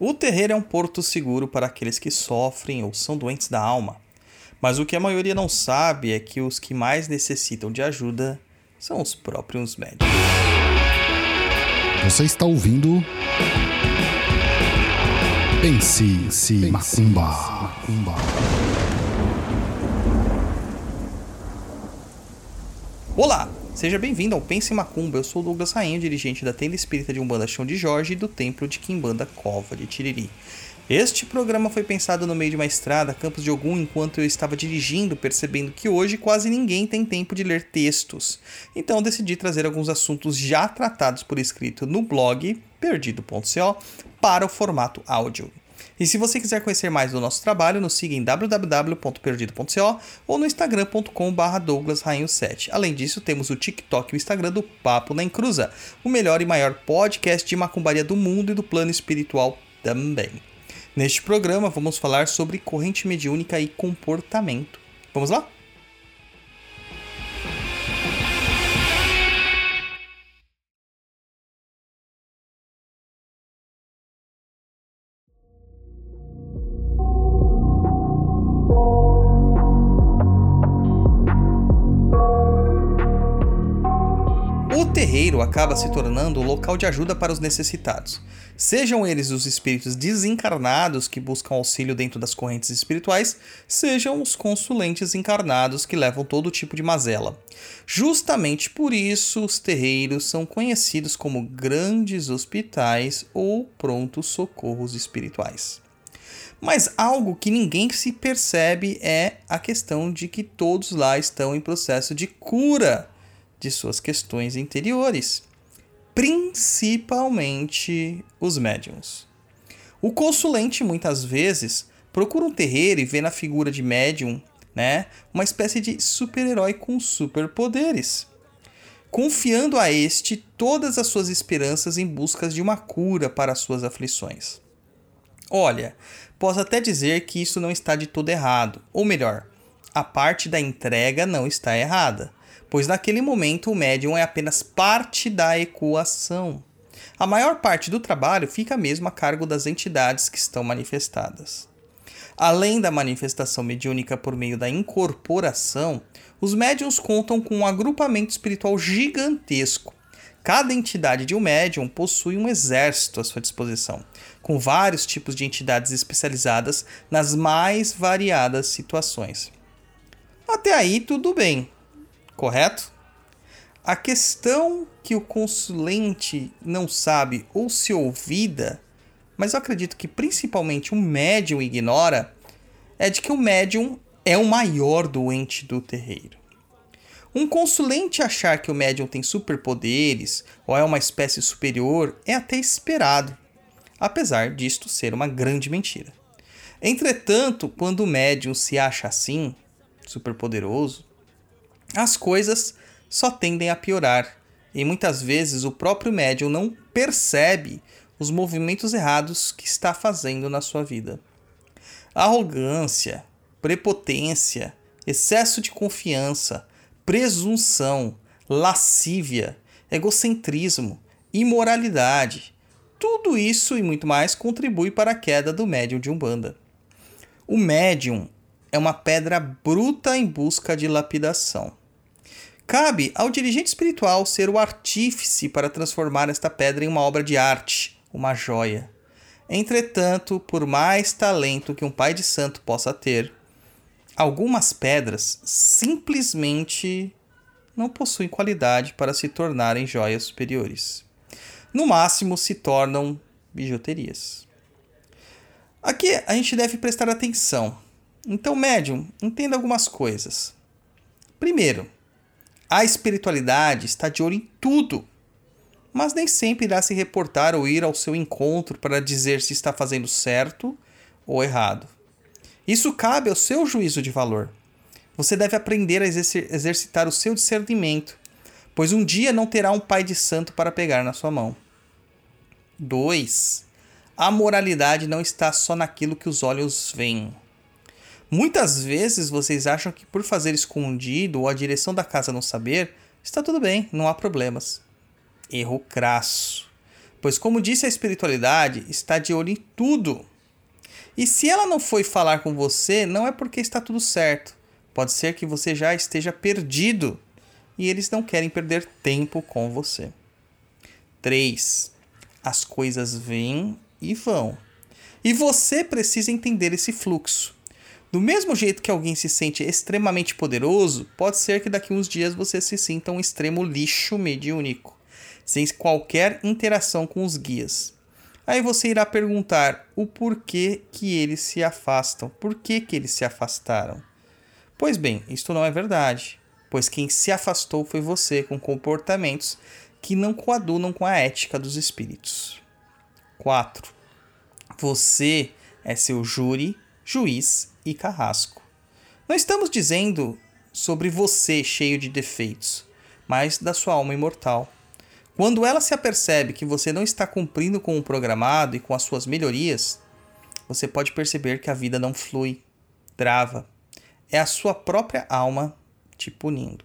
O terreiro é um porto seguro para aqueles que sofrem ou são doentes da alma. Mas o que a maioria não sabe é que os que mais necessitam de ajuda são os próprios médicos. Você está ouvindo. Pense, se macumba. macumba. Olá, seja bem-vindo ao Pense Macumba. Eu sou Douglas Rainha, dirigente da tenda espírita de Umbanda Chão de Jorge e do templo de Quimbanda Cova de Tiriri. Este programa foi pensado no meio de uma estrada, Campos de Ogum, enquanto eu estava dirigindo, percebendo que hoje quase ninguém tem tempo de ler textos. Então decidi trazer alguns assuntos já tratados por escrito no blog perdido.co para o formato áudio. E se você quiser conhecer mais do nosso trabalho, nos siga em www.perdido.co ou no instagram.com.br douglasrainho7. Além disso, temos o TikTok e o Instagram do Papo na Encruza, o melhor e maior podcast de macumbaria do mundo e do plano espiritual também. Neste programa, vamos falar sobre corrente mediúnica e comportamento. Vamos lá? Terreiro acaba se tornando o local de ajuda para os necessitados. Sejam eles os espíritos desencarnados que buscam auxílio dentro das correntes espirituais, sejam os consulentes encarnados que levam todo tipo de mazela. Justamente por isso, os terreiros são conhecidos como grandes hospitais ou prontos socorros espirituais. Mas algo que ninguém se percebe é a questão de que todos lá estão em processo de cura de suas questões interiores, principalmente os médiums. O consulente muitas vezes procura um terreiro e vê na figura de médium, né, uma espécie de super-herói com superpoderes, confiando a este todas as suas esperanças em busca de uma cura para suas aflições. Olha, posso até dizer que isso não está de todo errado, ou melhor, a parte da entrega não está errada pois naquele momento o médium é apenas parte da equação. A maior parte do trabalho fica mesmo a cargo das entidades que estão manifestadas. Além da manifestação mediúnica por meio da incorporação, os médiums contam com um agrupamento espiritual gigantesco. Cada entidade de um médium possui um exército à sua disposição, com vários tipos de entidades especializadas nas mais variadas situações. Até aí tudo bem, correto? A questão que o consulente não sabe ou se ouvida, mas eu acredito que principalmente o médium ignora, é de que o médium é o maior doente do terreiro. Um consulente achar que o médium tem superpoderes ou é uma espécie superior é até esperado, apesar disto ser uma grande mentira. Entretanto, quando o médium se acha assim, superpoderoso, as coisas só tendem a piorar e muitas vezes o próprio médium não percebe os movimentos errados que está fazendo na sua vida. Arrogância, prepotência, excesso de confiança, presunção, lascívia, egocentrismo, imoralidade, tudo isso e muito mais contribui para a queda do médium de Umbanda. O médium é uma pedra bruta em busca de lapidação. Cabe ao dirigente espiritual ser o artífice para transformar esta pedra em uma obra de arte, uma joia. Entretanto, por mais talento que um pai de santo possa ter, algumas pedras simplesmente não possuem qualidade para se tornarem joias superiores. No máximo, se tornam bijuterias. Aqui a gente deve prestar atenção. Então, médium, entenda algumas coisas. Primeiro, a espiritualidade está de olho em tudo, mas nem sempre irá se reportar ou ir ao seu encontro para dizer se está fazendo certo ou errado. Isso cabe ao seu juízo de valor. Você deve aprender a exercitar o seu discernimento, pois um dia não terá um pai de santo para pegar na sua mão. 2. A moralidade não está só naquilo que os olhos veem. Muitas vezes vocês acham que por fazer escondido ou a direção da casa não saber, está tudo bem, não há problemas. Erro crasso. Pois, como disse a espiritualidade, está de olho em tudo. E se ela não foi falar com você, não é porque está tudo certo. Pode ser que você já esteja perdido e eles não querem perder tempo com você. 3. As coisas vêm e vão. E você precisa entender esse fluxo. Do mesmo jeito que alguém se sente extremamente poderoso, pode ser que daqui uns dias você se sinta um extremo lixo mediúnico, sem qualquer interação com os guias. Aí você irá perguntar o porquê que eles se afastam, por que, que eles se afastaram. Pois bem, isto não é verdade, pois quem se afastou foi você com comportamentos que não coadunam com a ética dos espíritos. 4. Você é seu júri, juiz e carrasco. Não estamos dizendo sobre você cheio de defeitos, mas da sua alma imortal. Quando ela se apercebe que você não está cumprindo com o programado e com as suas melhorias, você pode perceber que a vida não flui, trava. É a sua própria alma te punindo.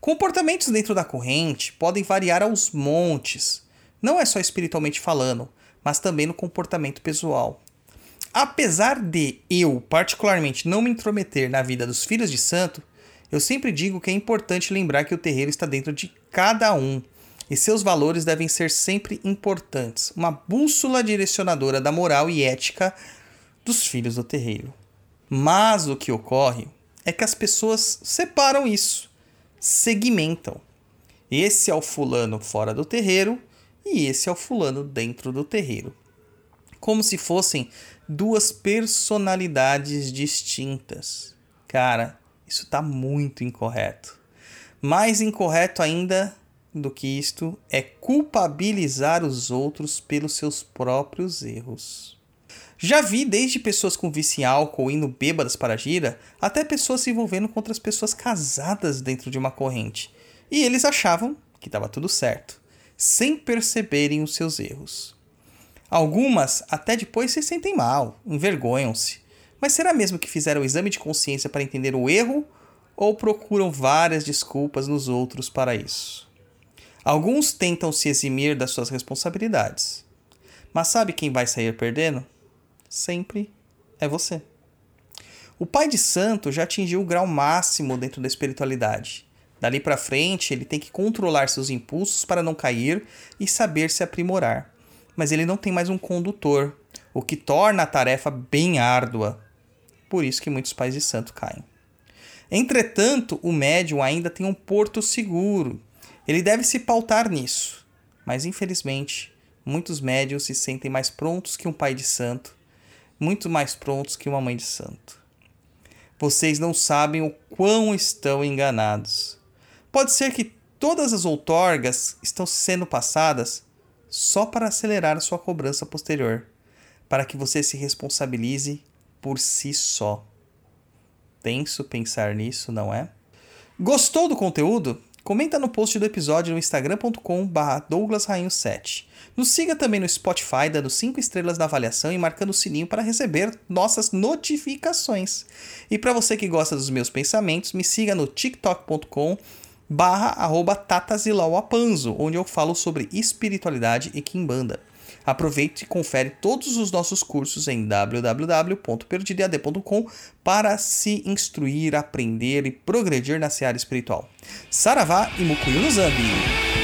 Comportamentos dentro da corrente podem variar aos montes, não é só espiritualmente falando, mas também no comportamento pessoal. Apesar de eu, particularmente, não me intrometer na vida dos filhos de santo, eu sempre digo que é importante lembrar que o terreiro está dentro de cada um e seus valores devem ser sempre importantes, uma bússola direcionadora da moral e ética dos filhos do terreiro. Mas o que ocorre é que as pessoas separam isso, segmentam. Esse é o fulano fora do terreiro e esse é o fulano dentro do terreiro. Como se fossem duas personalidades distintas. Cara, isso está muito incorreto. Mais incorreto ainda do que isto é culpabilizar os outros pelos seus próprios erros. Já vi desde pessoas com vício em álcool indo bêbadas para a gira, até pessoas se envolvendo com outras pessoas casadas dentro de uma corrente. E eles achavam que estava tudo certo sem perceberem os seus erros. Algumas até depois se sentem mal, envergonham-se. Mas será mesmo que fizeram o exame de consciência para entender o erro ou procuram várias desculpas nos outros para isso? Alguns tentam se eximir das suas responsabilidades. Mas sabe quem vai sair perdendo? Sempre é você. O pai de santo já atingiu o grau máximo dentro da espiritualidade. Dali para frente, ele tem que controlar seus impulsos para não cair e saber se aprimorar. Mas ele não tem mais um condutor, o que torna a tarefa bem árdua. Por isso que muitos pais de santo caem. Entretanto, o médium ainda tem um porto seguro. Ele deve se pautar nisso. Mas infelizmente, muitos médios se sentem mais prontos que um pai de santo, muito mais prontos que uma mãe de santo. Vocês não sabem o quão estão enganados. Pode ser que todas as outorgas estão sendo passadas só para acelerar sua cobrança posterior, para que você se responsabilize por si só. Tenso pensar nisso, não é? Gostou do conteúdo? Comenta no post do episódio no instagram.com.br douglasrainho7. Nos siga também no Spotify, dando 5 estrelas na avaliação e marcando o sininho para receber nossas notificações. E para você que gosta dos meus pensamentos, me siga no tiktok.com barra arroba tatazilauapanzo, onde eu falo sobre espiritualidade e quimbanda. Aproveite e confere todos os nossos cursos em www.perdidead.com para se instruir, aprender e progredir na seara espiritual. Saravá e Mukuyu no Zambi!